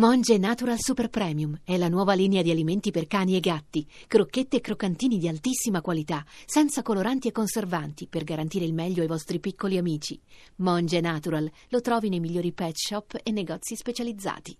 Monge Natural Super Premium è la nuova linea di alimenti per cani e gatti, crocchette e croccantini di altissima qualità, senza coloranti e conservanti, per garantire il meglio ai vostri piccoli amici. Monge Natural lo trovi nei migliori pet shop e negozi specializzati.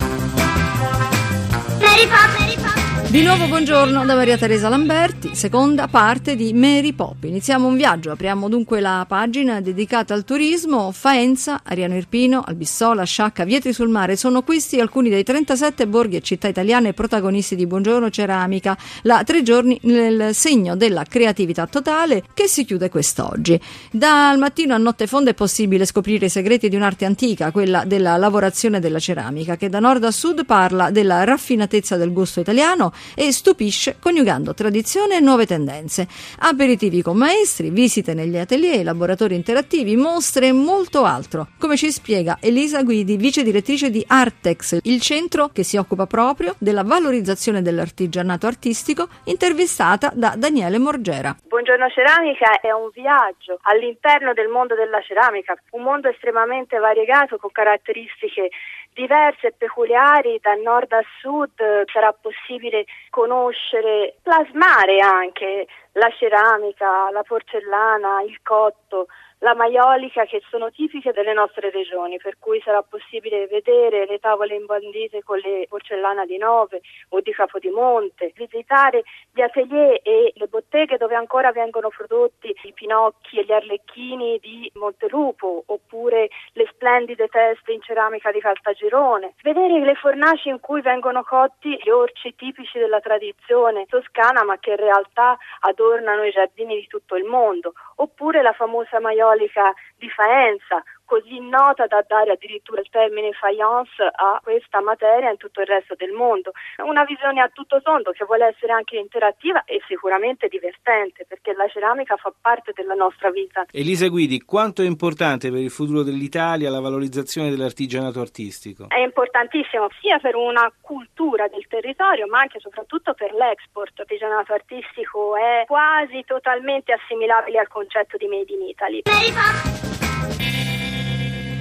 Mary Pop, Mary Pop. Di nuovo buongiorno da Maria Teresa Lamberti, seconda parte di Mary Pop. Iniziamo un viaggio, apriamo dunque la pagina dedicata al turismo. Faenza, Ariano Irpino, Albissola, Sciacca, Vietri sul Mare sono questi alcuni dei 37 borghi e città italiane protagonisti di Buongiorno Ceramica, la tre giorni nel segno della creatività totale che si chiude quest'oggi. Dal mattino a notte fonda è possibile scoprire i segreti di un'arte antica, quella della lavorazione della ceramica, che da nord a sud parla della raffinatezza del gusto italiano e stupisce coniugando tradizione e nuove tendenze. Aperitivi con maestri, visite negli atelier, laboratori interattivi, mostre e molto altro. Come ci spiega Elisa Guidi, vice direttrice di Artex, il centro che si occupa proprio della valorizzazione dell'artigianato artistico, intervistata da Daniele Morgera. Buongiorno Ceramica è un viaggio all'interno del mondo della ceramica, un mondo estremamente variegato con caratteristiche diverse e peculiari da nord a sud sarà possibile conoscere, plasmare anche la ceramica, la porcellana, il cotto, la maiolica che sono tipiche delle nostre regioni, per cui sarà possibile vedere le tavole imbandite con le porcellana di Nove o di Capodimonte, visitare gli atelier e le botteghe dove ancora vengono prodotti i pinocchi e gli arlecchini di Montelupo oppure le splendide teste in ceramica di Caltagirone, vedere le fornaci in cui vengono cotti gli orci tipici della tradizione toscana ma che in realtà adornano i giardini di tutto il mondo, oppure la famosa maiolica cattolica di Faenza, così nota da dare addirittura il termine faience a questa materia in tutto il resto del mondo. Una visione a tutto tondo che vuole essere anche interattiva e sicuramente divertente perché la ceramica fa parte della nostra vita. Elisa Guidi, quanto è importante per il futuro dell'Italia la valorizzazione dell'artigianato artistico? È importantissimo sia per una cultura del territorio ma anche e soprattutto per l'export. L'artigianato artistico è quasi totalmente assimilabile al concetto di Made in Italy.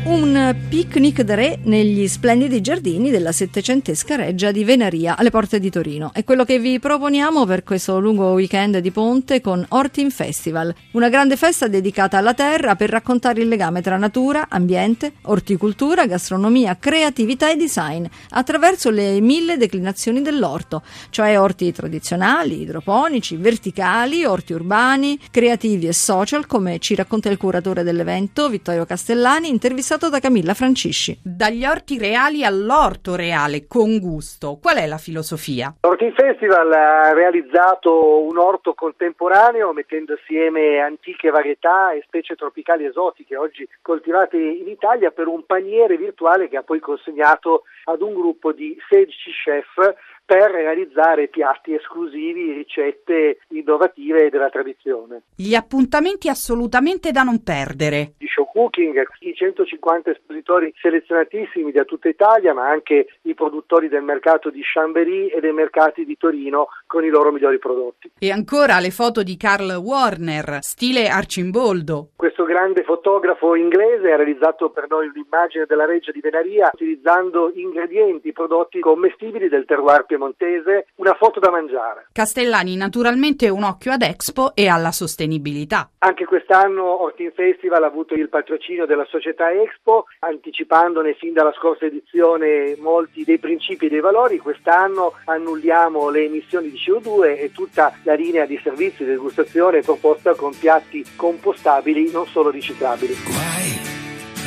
Un picnic de re negli splendidi giardini della settecentesca reggia di Venaria alle porte di Torino. È quello che vi proponiamo per questo lungo weekend di ponte con Hortin Festival, una grande festa dedicata alla terra per raccontare il legame tra natura, ambiente, orticoltura, gastronomia, creatività e design attraverso le mille declinazioni dell'orto, cioè orti tradizionali, idroponici, verticali, orti urbani, creativi e social, come ci racconta il curatore dell'evento Vittorio Castellani, intervistato da Camilla Francisci. Dagli orti reali all'orto reale con gusto, qual è la filosofia? L'Ortin Festival ha realizzato un orto contemporaneo mettendo assieme antiche varietà e specie tropicali esotiche oggi coltivate in Italia per un paniere virtuale che ha poi consegnato ad un gruppo di 16 chef per realizzare piatti esclusivi, ricette innovative della tradizione. Gli appuntamenti assolutamente da non perdere. Cooking, i 150 espositori selezionatissimi da tutta Italia, ma anche i produttori del mercato di Chambéry e dei mercati di Torino con i loro migliori prodotti. E ancora le foto di Carl Warner, stile Arcimboldo. Questo grande fotografo inglese ha realizzato per noi un'immagine della reggia di Venaria utilizzando ingredienti, prodotti commestibili del terroir piemontese, una foto da mangiare. Castellani naturalmente un occhio ad Expo e alla sostenibilità. Anche quest'anno Ortin Festival ha avuto il patrocinio della società Expo, anticipandone fin dalla scorsa edizione molti dei principi e dei valori. Quest'anno annulliamo le emissioni di CO2 e tutta la linea di servizi di degustazione proposta con piatti compostabili, non solo riciclabili. Guai,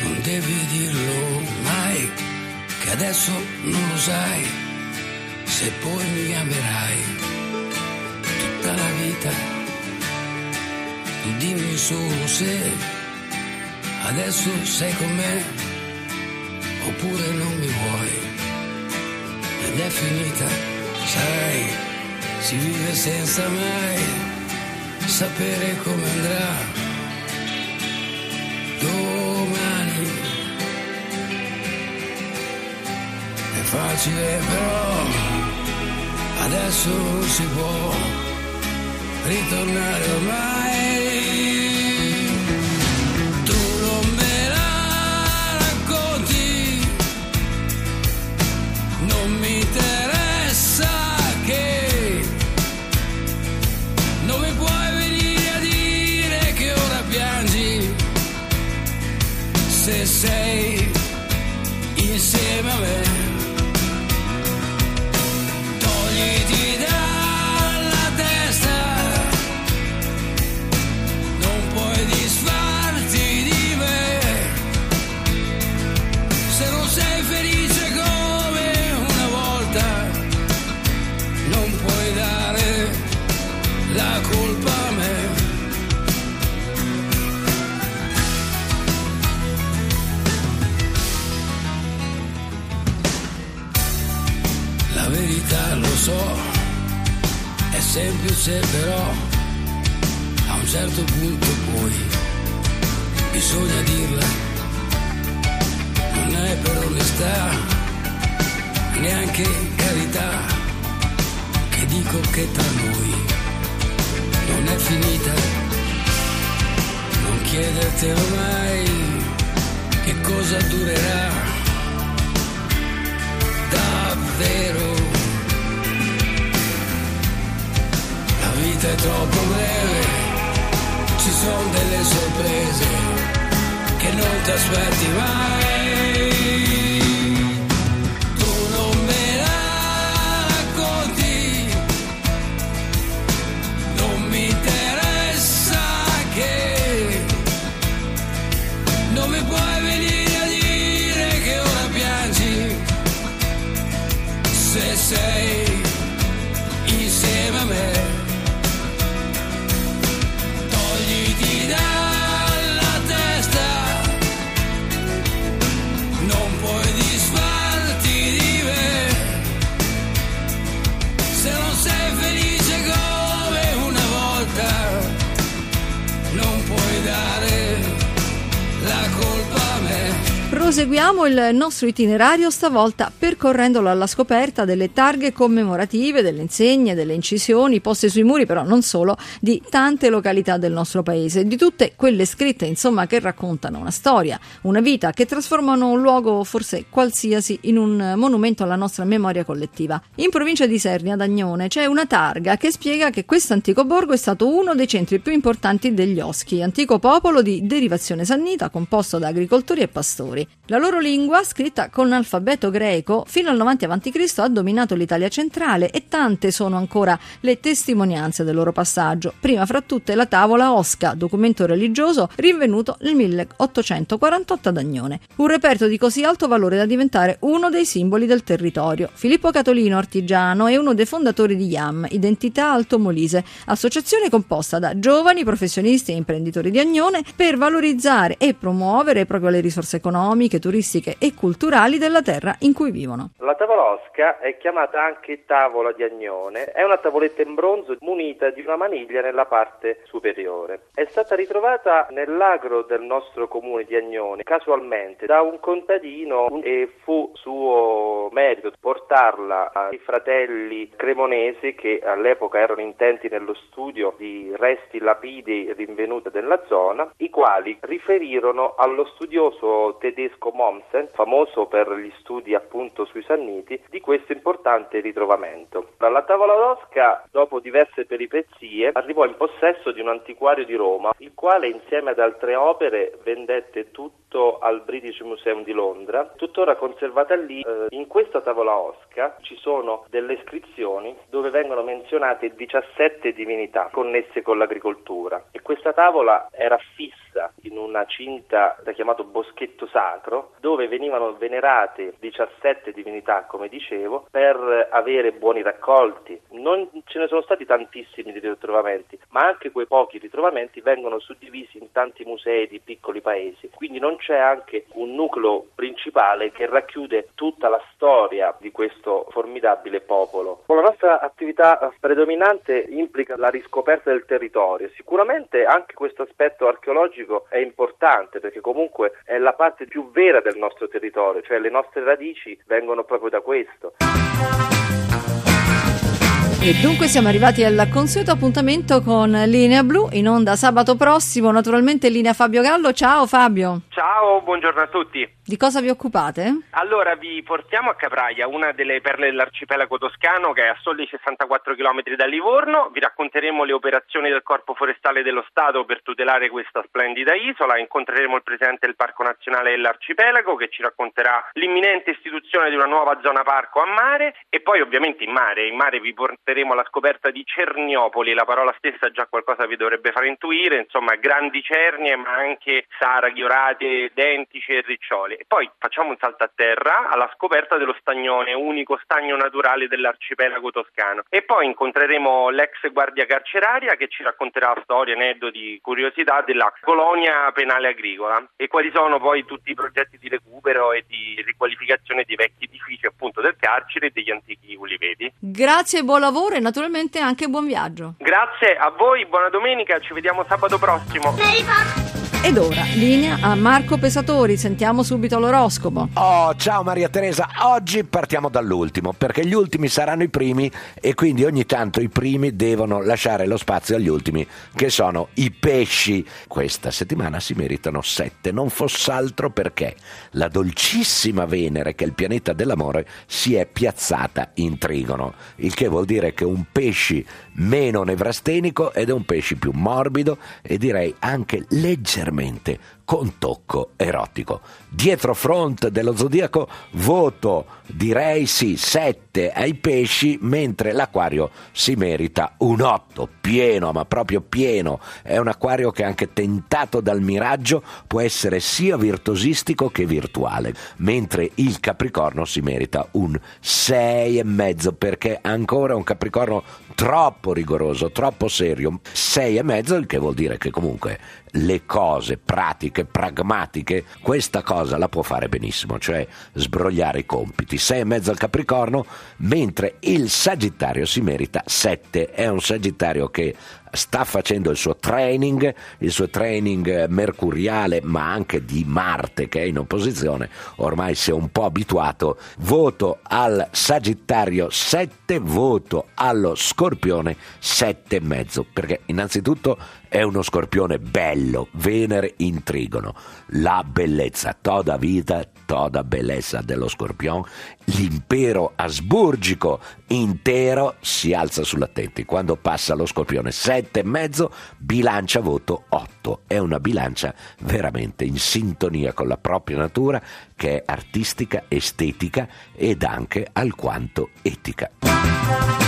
non devi dirlo mai, che adesso non lo sai, se poi mi amerai tutta la vita. Dimmi solo se adesso sei con me oppure non mi vuoi. Ed è finita, sai, si vive senza mai sapere come andrà domani. È facile però, adesso si può ritornare ormai. Semplice però, a un certo punto poi bisogna dirla, non è per onestà, neanche carità, che dico che tra noi non è finita, non chiedertelo mai che cosa durerà davvero. Vita è troppo breve, ci sono delle sorprese che non ti aspetti mai. Proseguiamo il nostro itinerario stavolta percorrendolo alla scoperta delle targhe commemorative, delle insegne, delle incisioni poste sui muri, però non solo, di tante località del nostro paese, di tutte quelle scritte, insomma, che raccontano una storia, una vita, che trasformano un luogo, forse qualsiasi, in un monumento alla nostra memoria collettiva. In provincia di Sernia, ad Agnone, c'è una targa che spiega che questo antico borgo è stato uno dei centri più importanti degli Oschi, antico popolo di derivazione sannita composto da agricoltori e pastori. La loro lingua, scritta con alfabeto greco, fino al 90 a.C. ha dominato l'Italia centrale e tante sono ancora le testimonianze del loro passaggio. Prima fra tutte la tavola Osca, documento religioso rinvenuto nel 1848 ad Agnone. Un reperto di così alto valore da diventare uno dei simboli del territorio. Filippo Catolino, artigiano, è uno dei fondatori di IAM, Identità Alto Molise, associazione composta da giovani professionisti e imprenditori di Agnone per valorizzare e promuovere proprio le risorse economiche, turistiche e culturali della terra in cui vivono. La tavola osca è chiamata anche tavola di Agnone, è una tavoletta in bronzo munita di una maniglia nella parte superiore. È stata ritrovata nell'agro del nostro comune di Agnone, casualmente, da un contadino e fu suo merito portarla ai fratelli cremonesi che all'epoca erano intenti nello studio di resti lapidi rinvenuti nella zona, i quali riferirono allo studioso tedesco Mommsen, famoso per gli studi appunto sui Sanniti, di questo importante ritrovamento. La tavola d'Osca, dopo diverse peripezie, arrivò in possesso di un antiquario di Roma, il quale insieme ad altre opere vendette tutto al British Museum di Londra, tuttora conservata lì. Eh, in questa tavola Osca ci sono delle iscrizioni dove vengono menzionate 17 divinità connesse con l'agricoltura e questa tavola era fissa in una cinta da chiamato boschetto sacro dove venivano venerate 17 divinità come dicevo per avere buoni raccolti non ce ne sono stati tantissimi di ritrovamenti ma anche quei pochi ritrovamenti vengono suddivisi in tanti musei di piccoli paesi. Quindi non c'è anche un nucleo principale che racchiude tutta la storia di questo formidabile popolo. La nostra attività predominante implica la riscoperta del territorio. Sicuramente anche questo aspetto archeologico è importante perché comunque è la parte più vera del nostro territorio, cioè le nostre radici vengono proprio da questo. E dunque siamo arrivati al consueto appuntamento con Linea Blu in onda sabato prossimo, naturalmente linea Fabio Gallo. Ciao Fabio. Ciao, buongiorno a tutti. Di cosa vi occupate? Allora vi portiamo a Capraia, una delle perle dell'arcipelago toscano che è a soli 64 km da Livorno. Vi racconteremo le operazioni del Corpo Forestale dello Stato per tutelare questa splendida isola. Incontreremo il presidente del Parco Nazionale dell'Arcipelago che ci racconterà l'imminente istituzione di una nuova zona parco a mare e poi ovviamente in mare. In mare vi porteremo alla scoperta di Cerniopoli, la parola stessa già qualcosa vi dovrebbe far intuire, insomma grandi cernie ma anche saraghi, orate, dentici e riccioli. E poi facciamo un salto a terra alla scoperta dello stagnone, unico stagno naturale dell'arcipelago toscano. E poi incontreremo l'ex guardia carceraria che ci racconterà storie, aneddoti, curiosità della colonia penale agricola e quali sono poi tutti i progetti di recupero e di riqualificazione dei vecchi edifici appunto del carcere e degli antichi uliveti. Grazie, buon lavoro e naturalmente anche buon viaggio. Grazie a voi, buona domenica, ci vediamo sabato prossimo. Ed ora, linea a Marco Pesatori, sentiamo subito l'oroscopo. Oh, ciao Maria Teresa, oggi partiamo dall'ultimo, perché gli ultimi saranno i primi e quindi ogni tanto i primi devono lasciare lo spazio agli ultimi, che sono i pesci. Questa settimana si meritano sette, non fosse altro perché la dolcissima Venere, che è il pianeta dell'amore, si è piazzata in trigono, il che vuol dire che un pesci meno nevrastenico ed è un pesci più morbido e direi anche leggermente regolarmente con tocco erotico. Dietro front dello zodiaco voto direi sì 7 ai pesci mentre l'acquario si merita un 8 pieno ma proprio pieno. È un acquario che anche tentato dal miraggio può essere sia virtuosistico che virtuale mentre il capricorno si merita un 6 e mezzo perché ancora un capricorno troppo rigoroso troppo serio. 6 e mezzo il che vuol dire che comunque le cose pratiche pragmatiche questa cosa la può fare benissimo cioè sbrogliare i compiti 6 e mezzo al Capricorno, mentre il Sagittario si merita 7. È un Sagittario che sta facendo il suo training, il suo training mercuriale, ma anche di Marte che è in opposizione, ormai si è un po' abituato. Voto al Sagittario 7, voto allo Scorpione 7 e mezzo, perché innanzitutto è uno scorpione bello, Venere in trigono, la bellezza, toda vita, toda bellezza dello scorpione, l'impero asburgico intero si alza sull'attenti. Quando passa lo scorpione 7 e mezzo, bilancia voto 8. È una bilancia veramente in sintonia con la propria natura che è artistica, estetica ed anche alquanto etica.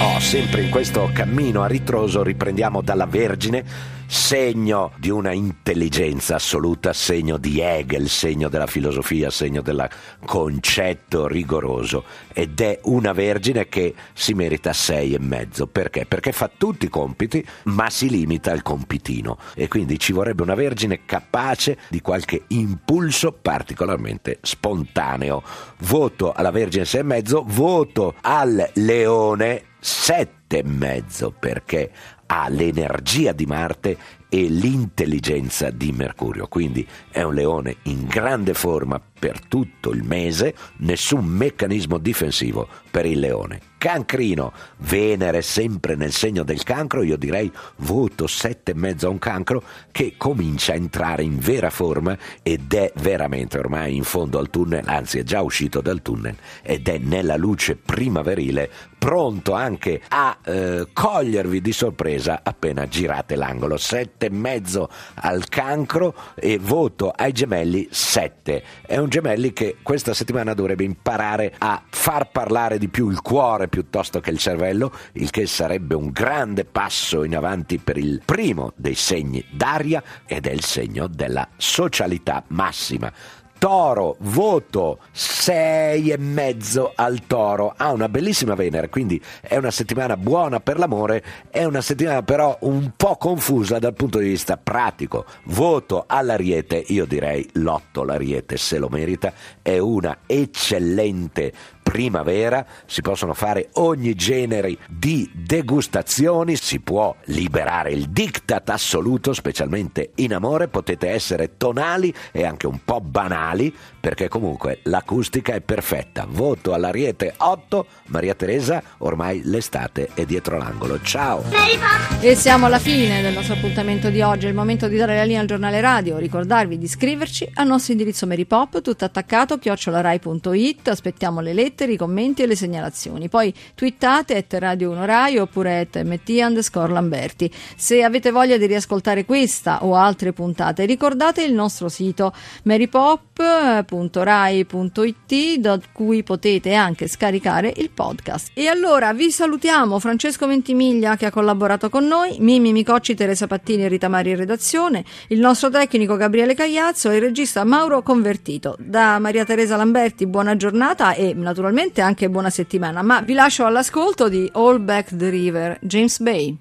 Oh, sempre in questo cammino a ritroso riprendiamo dalla Vergine, segno di una intelligenza assoluta, segno di Hegel, segno della filosofia, segno del concetto rigoroso ed è una Vergine che si merita sei e mezzo. Perché? Perché fa tutti i compiti ma si limita al compitino e quindi ci vorrebbe una Vergine capace di qualche impulso particolarmente spontaneo. Voto alla Vergine sei e mezzo, voto al Leone sette e mezzo perché ha l'energia di Marte e l'intelligenza di Mercurio. Quindi è un leone in grande forma per tutto il mese, nessun meccanismo difensivo per il leone. Cancrino, Venere sempre nel segno del cancro, io direi voto sette e mezzo a un cancro che comincia a entrare in vera forma ed è veramente ormai in fondo al tunnel, anzi è già uscito dal tunnel ed è nella luce primaverile pronto anche a eh, cogliervi di sorpresa appena girate l'angolo. Sette e mezzo al cancro e voto ai gemelli sette. È un gemelli che questa settimana dovrebbe imparare a far parlare di più il cuore piuttosto che il cervello, il che sarebbe un grande passo in avanti per il primo dei segni d'aria ed è il segno della socialità massima. Toro, voto 6 e mezzo al Toro. Ha una bellissima Venere, quindi è una settimana buona per l'amore, è una settimana però un po' confusa dal punto di vista pratico. Voto all'Ariete, io direi l'otto l'Ariete se lo merita, è una eccellente primavera, si possono fare ogni genere di degustazioni, si può liberare il diktat assoluto, specialmente in amore, potete essere tonali e anche un po' banali, perché comunque l'acustica è perfetta. Voto all'Ariete 8, Maria Teresa, ormai l'estate è dietro l'angolo. Ciao! E siamo alla fine del nostro appuntamento di oggi, è il momento di dare la linea al giornale radio, ricordarvi di iscriverci al nostro indirizzo Meripop, tutto attaccato, chiocciolarai.it, aspettiamo le lettere, i commenti e le segnalazioni. Poi twittate at Radio 1 Rai oppure at mt underscore Lamberti. Se avete voglia di riascoltare questa o altre puntate, ricordate il nostro sito meripop.rai.it da cui potete anche scaricare il podcast. E allora vi salutiamo Francesco Ventimiglia che ha collaborato con noi, Mimi Micocci, Teresa Pattini e Rita Mari in redazione, il nostro tecnico Gabriele Cagliazzo e il regista Mauro Convertito. Da Maria Teresa Lamberti buona giornata e naturalmente anche buona settimana, ma vi lascio all'ascolto di All Back the River, James Bay.